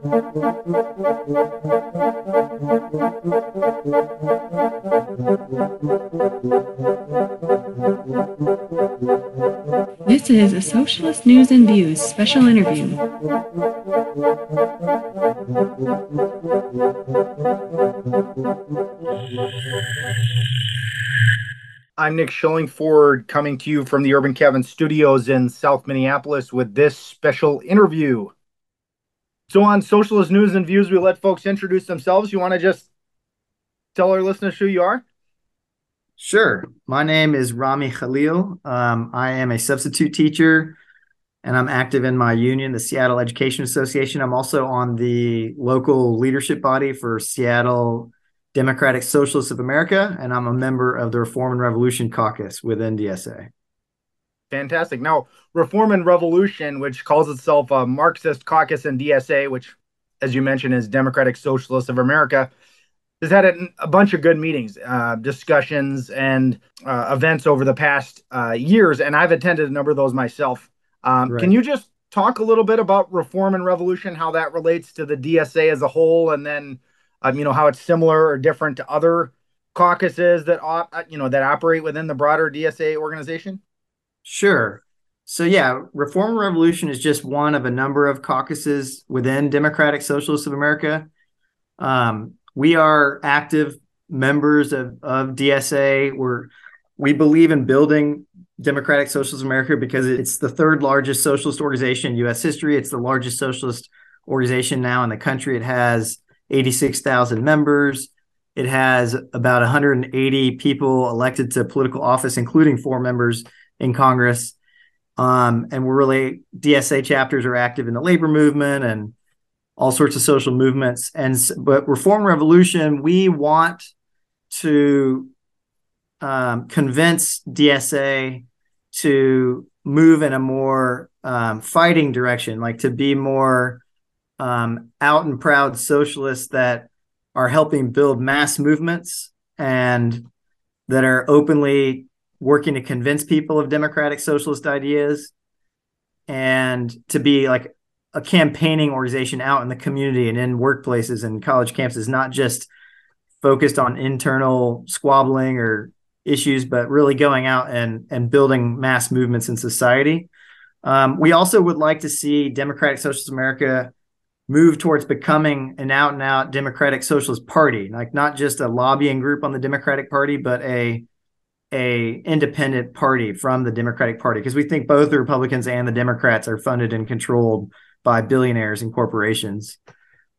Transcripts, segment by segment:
This is a Socialist News and Views special interview. I'm Nick Schillingford coming to you from the Urban Cabin Studios in South Minneapolis with this special interview. So, on Socialist News and Views, we let folks introduce themselves. You want to just tell our listeners who you are? Sure. My name is Ramy Khalil. Um, I am a substitute teacher and I'm active in my union, the Seattle Education Association. I'm also on the local leadership body for Seattle Democratic Socialists of America, and I'm a member of the Reform and Revolution Caucus within DSA. Fantastic. Now, Reform and Revolution, which calls itself a Marxist caucus in DSA, which, as you mentioned, is Democratic Socialists of America, has had a, a bunch of good meetings, uh, discussions, and uh, events over the past uh, years, and I've attended a number of those myself. Um, right. Can you just talk a little bit about Reform and Revolution, how that relates to the DSA as a whole, and then um, you know how it's similar or different to other caucuses that op- uh, you know that operate within the broader DSA organization? Sure. So yeah, Reform and Revolution is just one of a number of caucuses within Democratic Socialists of America. Um, we are active members of, of DSA. We're we believe in building Democratic Socialists of America because it's the third largest socialist organization in U.S. history. It's the largest socialist organization now in the country. It has 86,000 members. It has about 180 people elected to political office, including four members in Congress. Um, and we're really DSA chapters are active in the labor movement and all sorts of social movements. And but Reform Revolution, we want to um, convince DSA to move in a more um, fighting direction, like to be more um, out and proud socialists that are helping build mass movements and that are openly working to convince people of democratic socialist ideas and to be like a campaigning organization out in the community and in workplaces and college campuses, not just focused on internal squabbling or issues, but really going out and, and building mass movements in society. Um, we also would like to see Democratic Socialist America move towards becoming an out and out Democratic Socialist Party, like not just a lobbying group on the Democratic Party, but a a independent party from the Democratic Party because we think both the Republicans and the Democrats are funded and controlled by billionaires and corporations.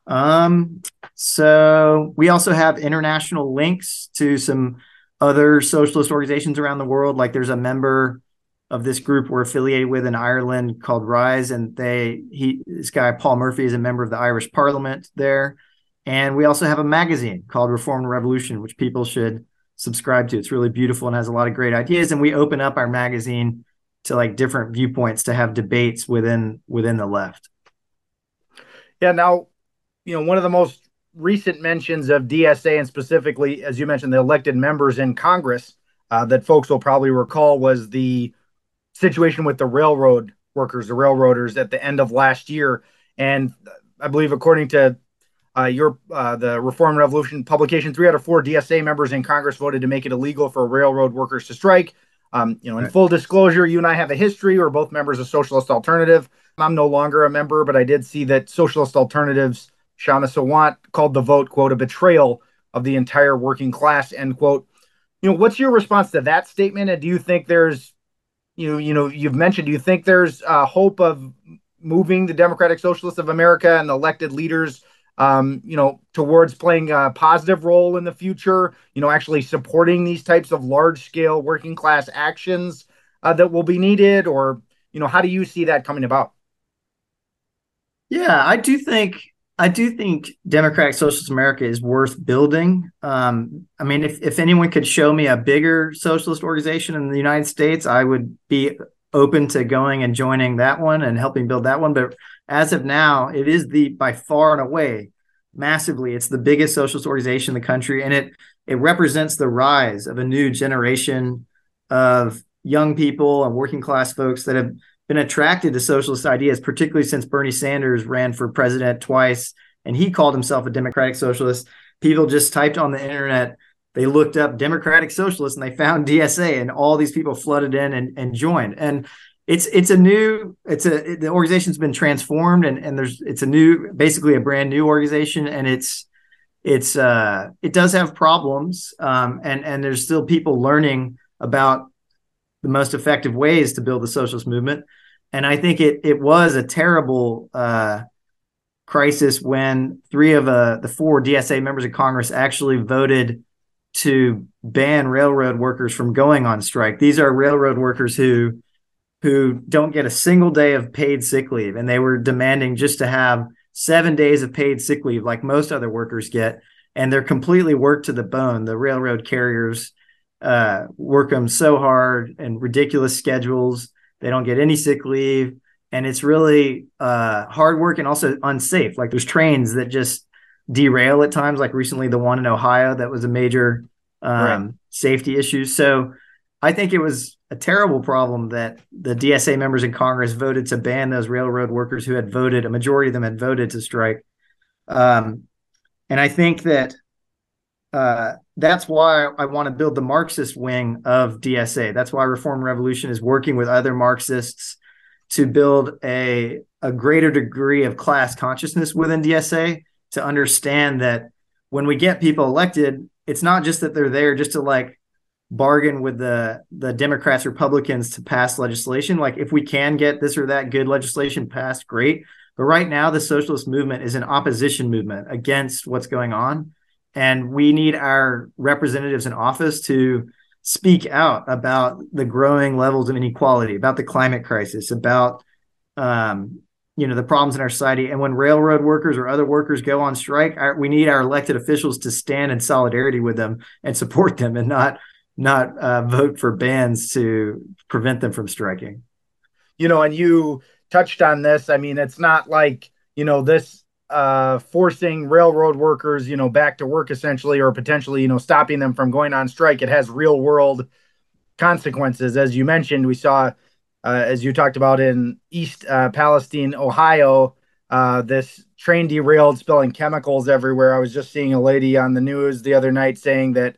Um, so we also have international links to some other socialist organizations around the world. Like there's a member of this group we're affiliated with in Ireland called Rise, and they he this guy Paul Murphy is a member of the Irish Parliament there, and we also have a magazine called Reform and Revolution, which people should subscribe to. It's really beautiful and has a lot of great ideas, and we open up our magazine to like different viewpoints to have debates within within the left. Yeah, now you know one of the most recent mentions of DSA and specifically, as you mentioned, the elected members in Congress uh, that folks will probably recall was the situation with the railroad workers, the railroaders at the end of last year. And I believe, according to uh, your uh, the Reform Revolution publication, three out of four DSA members in Congress voted to make it illegal for railroad workers to strike. Um, you know, in right. full disclosure, you and I have a history. We're both members of Socialist Alternative. I'm no longer a member, but I did see that Socialist Alternatives, Kshama Sawant, called the vote, quote, a betrayal of the entire working class, end quote. You know, what's your response to that statement? And do you think there's you you know you've mentioned do you think there's uh, hope of moving the democratic socialists of america and elected leaders um, you know towards playing a positive role in the future you know actually supporting these types of large scale working class actions uh, that will be needed or you know how do you see that coming about yeah i do think I do think Democratic Socialist America is worth building. Um, I mean, if, if anyone could show me a bigger socialist organization in the United States, I would be open to going and joining that one and helping build that one. But as of now, it is the by far and away massively, it's the biggest socialist organization in the country, and it it represents the rise of a new generation of young people and working class folks that have been attracted to socialist ideas, particularly since Bernie Sanders ran for president twice and he called himself a democratic socialist. People just typed on the internet, they looked up democratic socialists and they found DSA, and all these people flooded in and, and joined. And it's it's a new it's a the organization's been transformed and and there's it's a new basically a brand new organization and it's it's uh it does have problems um and and there's still people learning about the most effective ways to build the socialist movement and i think it it was a terrible uh crisis when three of uh, the four dsa members of congress actually voted to ban railroad workers from going on strike. These are railroad workers who who don't get a single day of paid sick leave and they were demanding just to have seven days of paid sick leave like most other workers get and they're completely worked to the bone. The railroad carriers uh, work them so hard and ridiculous schedules. They don't get any sick leave and it's really uh, hard work and also unsafe. Like there's trains that just derail at times like recently the one in ohio that was a major um, right. safety issue so i think it was a terrible problem that the DSA members in Congress voted to ban those railroad workers who had voted, a majority of them had voted to strike. Um, and I think that uh, that's why I want to build the Marxist wing of DSA. That's why Reform Revolution is working with other Marxists to build a, a greater degree of class consciousness within DSA to understand that when we get people elected, it's not just that they're there just to like bargain with the the Democrats Republicans to pass legislation. Like if we can get this or that good legislation passed great. But right now the socialist movement is an opposition movement against what's going on. And we need our representatives in office to speak out about the growing levels of inequality about the climate crisis about um, you know the problems in our society and when railroad workers or other workers go on strike our, we need our elected officials to stand in solidarity with them and support them and not not uh, vote for bans to prevent them from striking. You know, and you touched on this. I mean, it's not like, you know, this uh, forcing railroad workers, you know, back to work essentially, or potentially, you know, stopping them from going on strike. It has real world consequences. As you mentioned, we saw, uh, as you talked about in East uh, Palestine, Ohio, uh, this train derailed, spilling chemicals everywhere. I was just seeing a lady on the news the other night saying that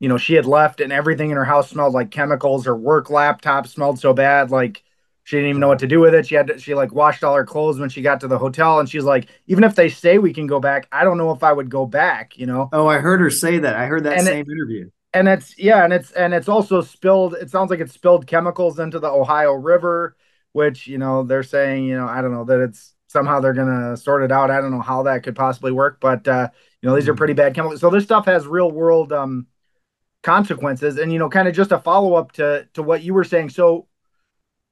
you know, she had left and everything in her house smelled like chemicals. Her work laptop smelled so bad, like she didn't even know what to do with it. She had to, she like washed all her clothes when she got to the hotel, and she's like, even if they say we can go back, I don't know if I would go back. You know? Oh, I heard her say that. I heard that and same it, interview. And it's yeah, and it's and it's also spilled. It sounds like it spilled chemicals into the Ohio River, which you know they're saying you know I don't know that it's somehow they're gonna sort it out. I don't know how that could possibly work, but uh, you know these are hmm. pretty bad chemicals. So this stuff has real world um consequences and you know kind of just a follow up to to what you were saying so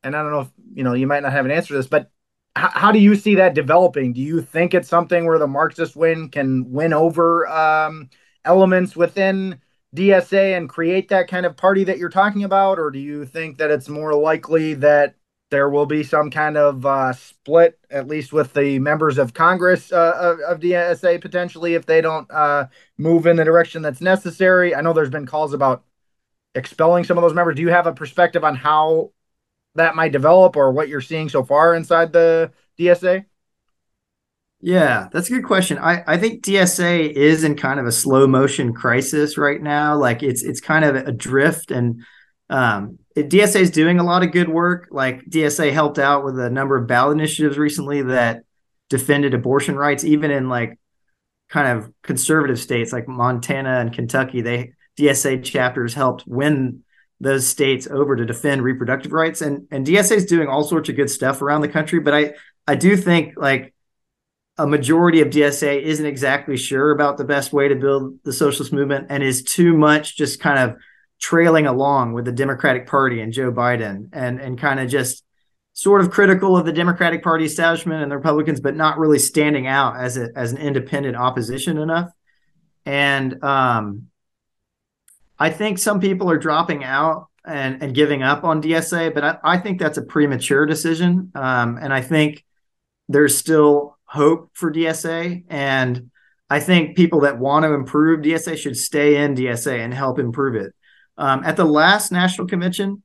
and i don't know if you know you might not have an answer to this but h- how do you see that developing do you think it's something where the marxist win can win over um, elements within dsa and create that kind of party that you're talking about or do you think that it's more likely that there will be some kind of uh, split, at least with the members of Congress uh, of, of, DSA potentially, if they don't uh, move in the direction that's necessary. I know there's been calls about expelling some of those members. Do you have a perspective on how that might develop or what you're seeing so far inside the DSA? Yeah, that's a good question. I, I think DSA is in kind of a slow motion crisis right now. Like it's it's kind of adrift and um, DSA is doing a lot of good work. Like DSA helped out with a number of ballot initiatives recently that defended abortion rights, even in like kind of conservative states like Montana and Kentucky. They DSA chapters helped win those states over to defend reproductive rights. And and DSA is doing all sorts of good stuff around the country. But I I do think like a majority of DSA isn't exactly sure about the best way to build the socialist movement and is too much just kind of trailing along with the Democratic Party and Joe Biden and and kind of just sort of critical of the Democratic Party establishment and the Republicans, but not really standing out as a as an independent opposition enough. And um, I think some people are dropping out and, and giving up on DSA, but I, I think that's a premature decision. Um, and I think there's still hope for DSA. And I think people that want to improve DSA should stay in DSA and help improve it. Um, at the last national convention,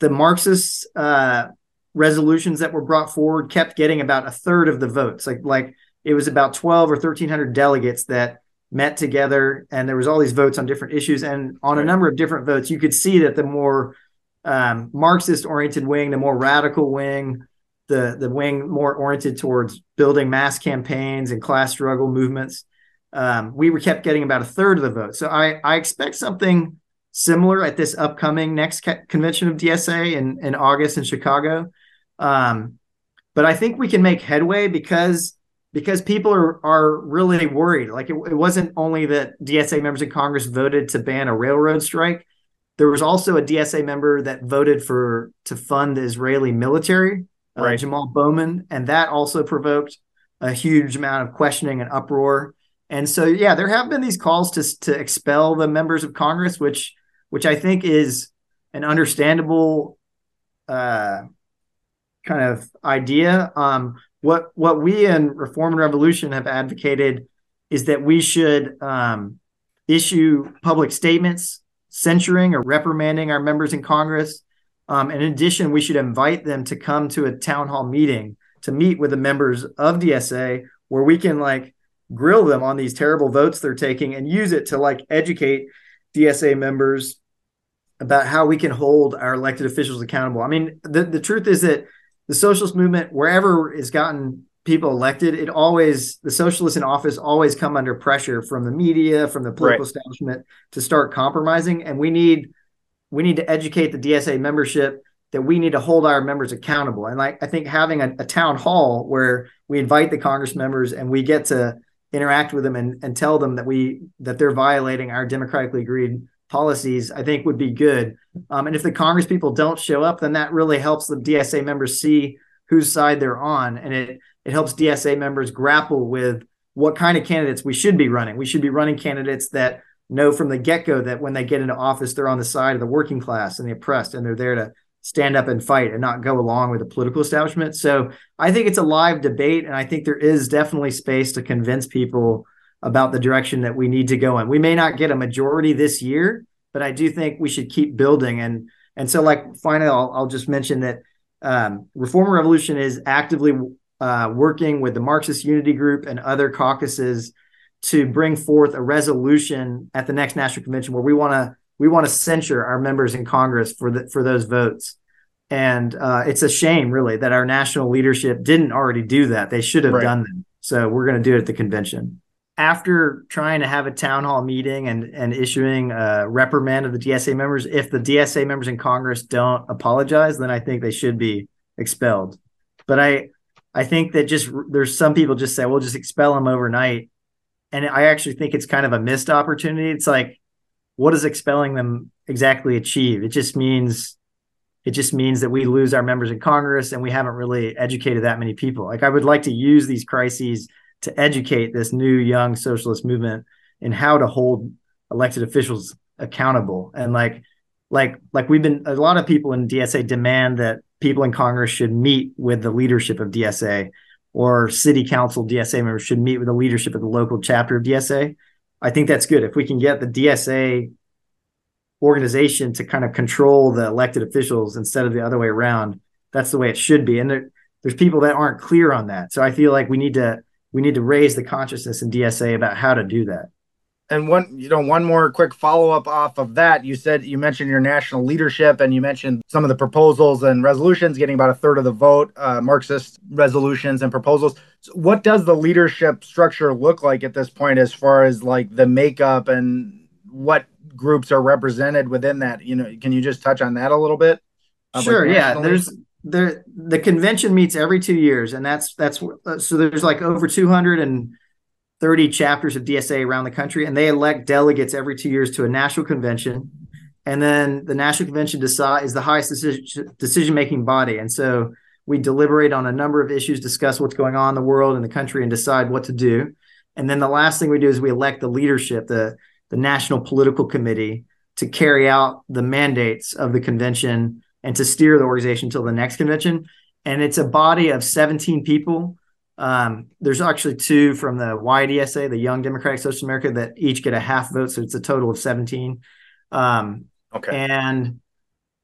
the Marxist uh, resolutions that were brought forward kept getting about a third of the votes. Like like it was about 12 or 1300 delegates that met together and there was all these votes on different issues and on a number of different votes you could see that the more um, marxist oriented wing the more radical wing the the wing more oriented towards building mass campaigns and class struggle movements um, we were kept getting about a third of the vote so i i expect something similar at this upcoming next convention of dsa in in august in chicago um, but i think we can make headway because because people are are really worried. Like it, it wasn't only that DSA members in Congress voted to ban a railroad strike. There was also a DSA member that voted for to fund the Israeli military, right. Jamaal Bowman, and that also provoked a huge amount of questioning and uproar. And so, yeah, there have been these calls to to expel the members of Congress, which which I think is an understandable uh, kind of idea. Um, what what we in Reform and Revolution have advocated is that we should um, issue public statements censuring or reprimanding our members in Congress. Um, in addition, we should invite them to come to a town hall meeting to meet with the members of DSA where we can like grill them on these terrible votes they're taking and use it to like educate DSA members about how we can hold our elected officials accountable. I mean, the, the truth is that the socialist movement, wherever it's gotten people elected, it always the socialists in office always come under pressure from the media, from the political right. establishment to start compromising. And we need we need to educate the DSA membership that we need to hold our members accountable. And like I think having a, a town hall where we invite the Congress members and we get to interact with them and, and tell them that we that they're violating our democratically agreed policies, I think would be good. Um, and if the Congress people don't show up, then that really helps the DSA members see whose side they're on, and it it helps DSA members grapple with what kind of candidates we should be running. We should be running candidates that know from the get go that when they get into office, they're on the side of the working class and the oppressed, and they're there to stand up and fight and not go along with the political establishment. So I think it's a live debate, and I think there is definitely space to convince people about the direction that we need to go in. We may not get a majority this year, but I do think we should keep building. And and so, like finally, I'll, I'll just mention that um, Reform Revolution is actively uh, working with the Marxist Unity Group and other caucuses to bring forth a resolution at the next national convention where we want to we want to censure our members in Congress for the for those votes. And uh, it's a shame, really, that our national leadership didn't already do that. They should have right. done that. So we're going to do it at the convention after trying to have a town hall meeting and and issuing a reprimand of the DSA members, if the DSA members in Congress don't apologize, then I think they should be expelled. But I I think that just there's some people just say we'll just expel them overnight, and I actually think it's kind of a missed opportunity. It's like, what does expelling them exactly achieve? It just means it just means that we lose our members in Congress and we haven't really educated that many people. Like I would like to use these crises to educate this new young socialist movement in how to hold elected officials accountable and like like like we've been a lot of people in DSA demand that people in Congress should meet with the leadership of DSA or city council DSA members should meet with the leadership of the local chapter of DSA. I think that's good if we can get the DSA organization to kind of control the elected officials instead of the other way around. That's the way it should be. And there, there's people that aren't clear on that. So I feel like we need to we need to raise the consciousness in DSA about how to do that. And one, you know, one more quick follow up off of that. You said you mentioned your national leadership, and you mentioned some of the proposals and resolutions getting about a third of the vote, uh, Marxist resolutions and proposals. So what does the leadership structure look like at this point, as far as like the makeup and what groups are represented within that? You know, can you just touch on that a little bit? Sure. Like yeah. There's the the convention meets every two years, and that's that's so there's like over 230 chapters of DSA around the country, and they elect delegates every two years to a national convention, and then the national convention decide is the highest decision making body, and so we deliberate on a number of issues, discuss what's going on in the world and the country, and decide what to do. And then the last thing we do is we elect the leadership, the the national political committee, to carry out the mandates of the convention and to steer the organization until the next convention. And it's a body of 17 people. Um, there's actually two from the YDSA, the Young Democratic Social America, that each get a half vote. So it's a total of 17. Um, okay. And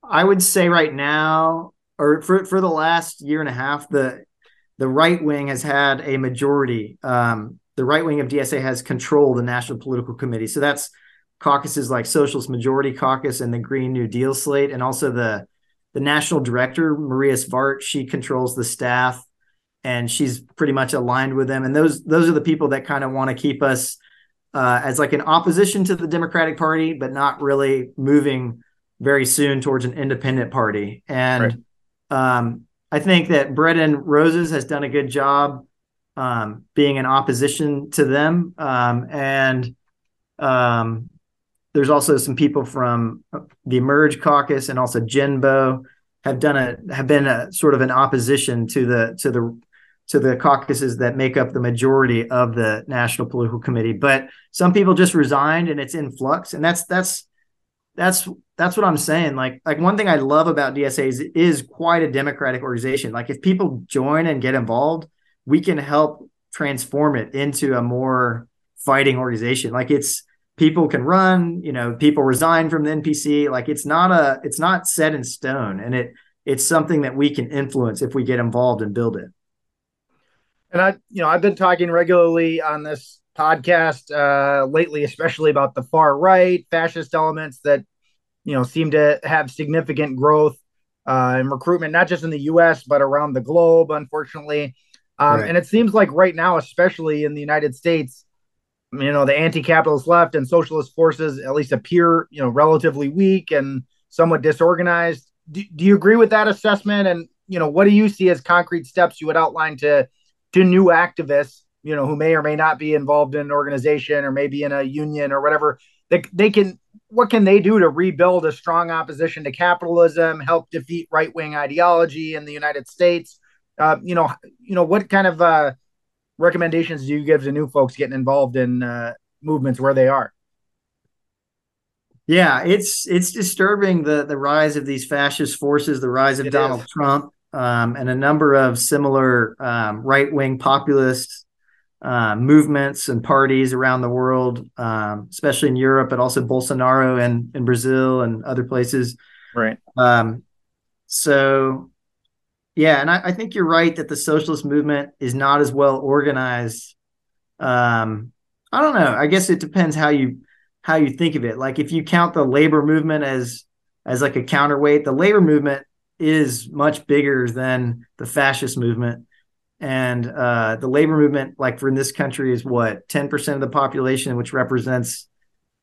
I would say right now, or for for the last year and a half, the the right wing has had a majority. Um, the right wing of DSA has controlled the National Political Committee. So that's caucuses like Socialist Majority Caucus and the Green New Deal slate, and also the the national director Maria Svart. She controls the staff, and she's pretty much aligned with them. And those those are the people that kind of want to keep us uh, as like an opposition to the Democratic Party, but not really moving very soon towards an independent party. And right. um, I think that Bread and Roses has done a good job um, being in opposition to them. Um, and um, there's also some people from the Emerge Caucus and also Genbo have done a have been a sort of an opposition to the to the to the caucuses that make up the majority of the National Political Committee. But some people just resigned and it's in flux. And that's that's that's that's what I'm saying. Like like one thing I love about DSA is is quite a democratic organization. Like if people join and get involved, we can help transform it into a more fighting organization. Like it's people can run, you know, people resign from the NPC. Like it's not a it's not set in stone and it it's something that we can influence if we get involved and build it. And I, you know, I've been talking regularly on this podcast uh, lately, especially about the far right fascist elements that, you know, seem to have significant growth uh, in recruitment, not just in the U.S. but around the globe, unfortunately. Um, right. And it seems like right now, especially in the United States, you know, the anti-capitalist left and socialist forces at least appear, you know, relatively weak and somewhat disorganized. Do, do you agree with that assessment? And you know, what do you see as concrete steps you would outline to to new activists, you know, who may or may not be involved in an organization or maybe in a union or whatever, they, they can, what can they do to rebuild a strong opposition to capitalism, help defeat right wing ideology in the United States? Uh, you know, you know, what kind of uh, recommendations do you give to new folks getting involved in uh, movements where they are? Yeah, it's it's disturbing the the rise of these fascist forces, the rise of it Donald is. Trump, um, and a number of similar um, right wing populist uh, movements and parties around the world, um, especially in Europe, but also Bolsonaro and in Brazil and other places. Right. Um, so, yeah, and I, I, think you're right that the socialist movement is not as well organized. Um, I don't know. I guess it depends how you how you think of it. Like if you count the labor movement as as like a counterweight, the labor movement is much bigger than the fascist movement. And uh, the labor movement, like for in this country, is what 10% of the population, which represents,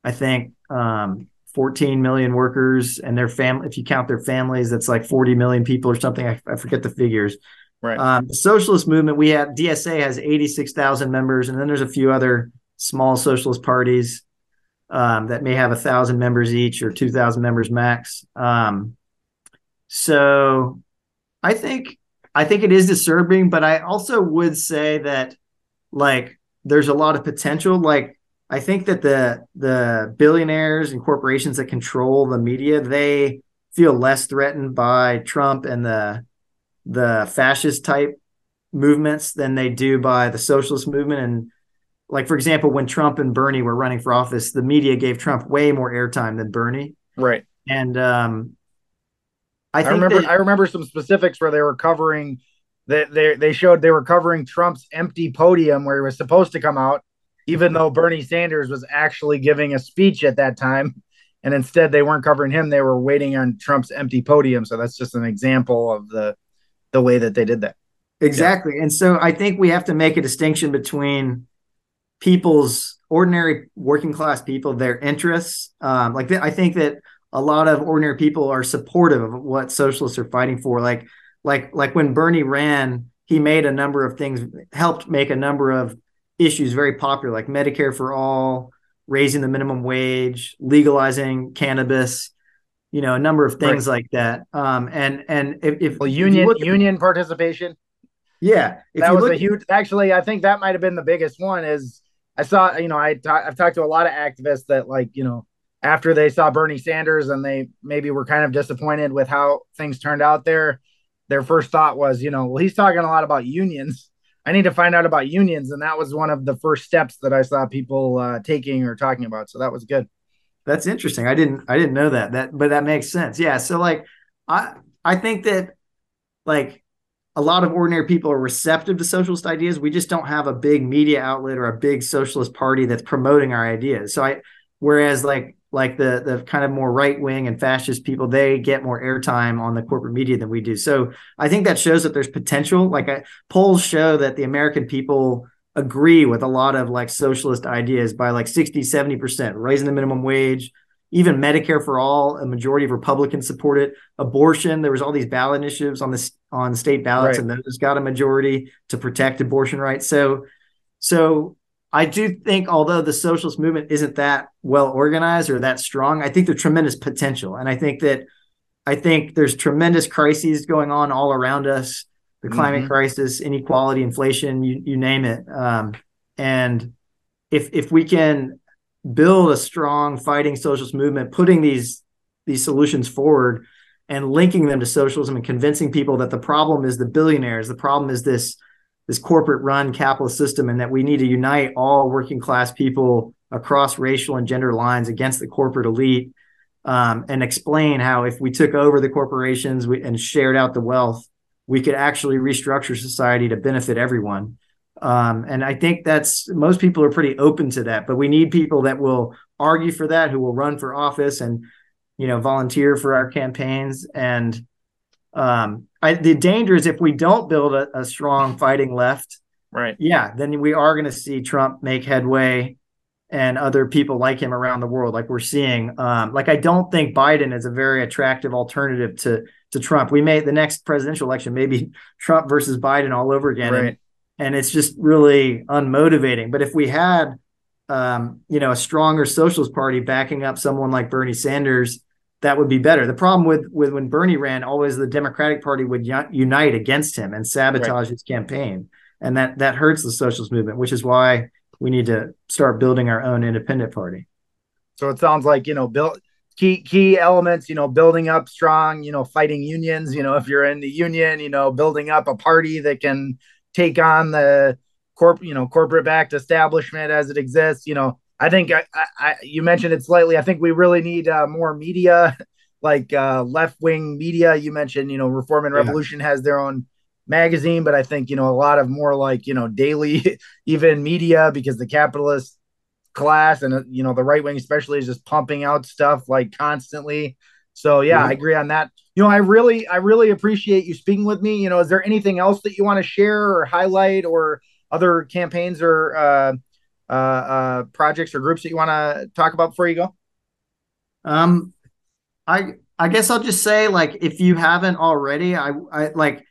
I think, um, 14 million workers and their family. If you count their families, that's like 40 million people or something. I, I forget the figures. Right. Um, the socialist movement, we have DSA has 86,000 members, and then there's a few other small socialist parties um, that may have a thousand members each or 2,000 members max. Um, so I think I think it is disturbing, but I also would say that like there's a lot of potential. Like I think that the the billionaires and corporations that control the media, they feel less threatened by Trump and the the fascist type movements than they do by the socialist movement. And like for example, when Trump and Bernie were running for office, the media gave Trump way more airtime than Bernie. Right. And um, I, I remember that, I remember some specifics where they were covering that they they showed they were covering Trump's empty podium where he was supposed to come out, even though Bernie Sanders was actually giving a speech at that time. And instead they weren't covering him, they were waiting on Trump's empty podium. So that's just an example of the the way that they did that. Exactly. Yeah. And so I think we have to make a distinction between people's ordinary working class people, their interests. Um, like I think that a lot of ordinary people are supportive of what socialists are fighting for. Like, like, like when Bernie ran, he made a number of things, helped make a number of issues very popular, like Medicare for all, raising the minimum wage, legalizing cannabis, you know, a number of things right. like that. Um, and and if, if well, union if union participation, yeah, that was a huge. Actually, I think that might have been the biggest one. Is I saw, you know, I t- I've talked to a lot of activists that like, you know, after they saw Bernie Sanders and they maybe were kind of disappointed with how things turned out there, their first thought was, you know, well, he's talking a lot about unions. I need to find out about unions. And that was one of the first steps that I saw people uh, taking or talking about. So that was good. That's interesting. I didn't, I didn't know that, that, but that makes sense. Yeah. So like, I, I think that like a lot of ordinary people are receptive to socialist ideas. We just don't have a big media outlet or a big socialist party that's promoting our ideas. So I, whereas like like the the kind of more right wing and fascist people, they get more airtime on the corporate media than we do. So I think that shows that there's potential. Like I, polls show that the American people agree with a lot of like socialist ideas by like 60, 70 percent, raising the minimum wage, even Medicare for all, a majority of Republicans support it. Abortion, there was all these ballot initiatives on the on state ballots, right. and those got a majority to protect abortion rights. So, so I do think, although the socialist movement isn't that well organized or that strong, I think there's tremendous potential, and I think that I think there's tremendous crises going on all around us: the climate mm-hmm. crisis, inequality, inflation, you you name it. Um, and if if we can build a strong fighting socialist movement, putting these these solutions forward and linking them to socialism and convincing people that the problem is the billionaires, the problem is this this corporate run capitalist system, and that we need to unite all working class people across racial and gender lines against the corporate elite. Um, and explain how if we took over the corporations and shared out the wealth, we could actually restructure society to benefit everyone. Um, and I think that's most people are pretty open to that, but we need people that will argue for that, who will run for office and, you know, volunteer for our campaigns. And um, I, the danger is if we don't build a, a strong fighting left, right? Yeah, then we are going to see Trump make headway and other people like him around the world, like we're seeing. Um, like I don't think Biden is a very attractive alternative to to Trump. We may the next presidential election maybe Trump versus Biden all over again. Right. And, and it's just really unmotivating. But if we had, um, you know, a stronger socialist party backing up someone like Bernie Sanders, that would be better. The problem with with when Bernie ran, always the Democratic Party would unite against him and sabotage right. his campaign, and that that hurts the socialist movement, which is why we need to start building our own independent party. So it sounds like you know, build key key elements. You know, building up strong, you know, fighting unions. You know, if you're in the union, you know, building up a party that can take on the corp, you know, corporate backed establishment as it exists. You know, I think I, I, you mentioned it slightly. I think we really need uh, more media, like uh, left wing media. You mentioned, you know, Reform and Revolution yeah. has their own magazine, but I think you know a lot of more like you know daily even media because the capitalist class and uh, you know the right wing especially is just pumping out stuff like constantly. So yeah, yeah, I agree on that. You know, I really, I really appreciate you speaking with me. You know, is there anything else that you want to share or highlight, or other campaigns or uh, uh, projects or groups that you want to talk about before you go? Um, I I guess I'll just say like if you haven't already, I I like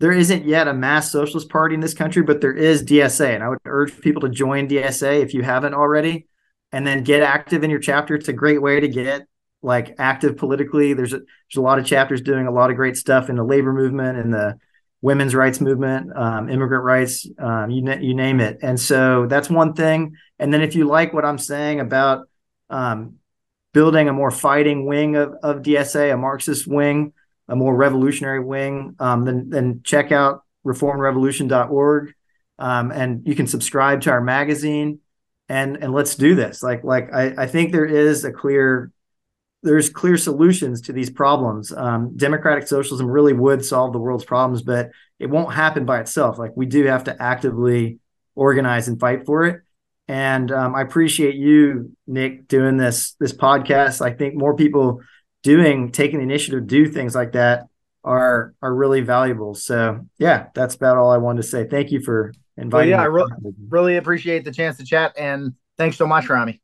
there isn't yet a mass socialist party in this country, but there is DSA, and I would urge people to join DSA if you haven't already, and then get active in your chapter. It's a great way to get like active politically. There's a, there's a lot of chapters doing a lot of great stuff in the labor movement and the women's rights movement, um, immigrant rights, um, you you name it. And so that's one thing. And then if you like what I'm saying about um, building a more fighting wing of, of DSA, a Marxist wing, a more revolutionary wing, um, then then check out reformrevolution.org. Um, and you can subscribe to our magazine and and let's do this. Like like I, I think there is a clear there's clear solutions to these problems. Um, democratic socialism really would solve the world's problems, but it won't happen by itself. Like we do have to actively organize and fight for it. And um, I appreciate you, Nick, doing this this podcast. I think more people doing taking the initiative to do things like that are are really valuable. So yeah, that's about all I wanted to say. Thank you for inviting. Well, yeah, I really really appreciate the chance to chat, and thanks so much, Ramy.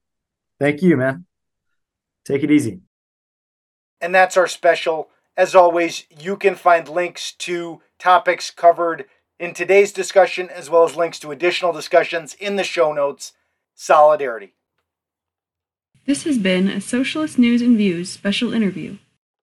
Thank you, man. Take it easy. And that's our special. As always, you can find links to topics covered in today's discussion, as well as links to additional discussions in the show notes. Solidarity. This has been a Socialist News and Views special interview.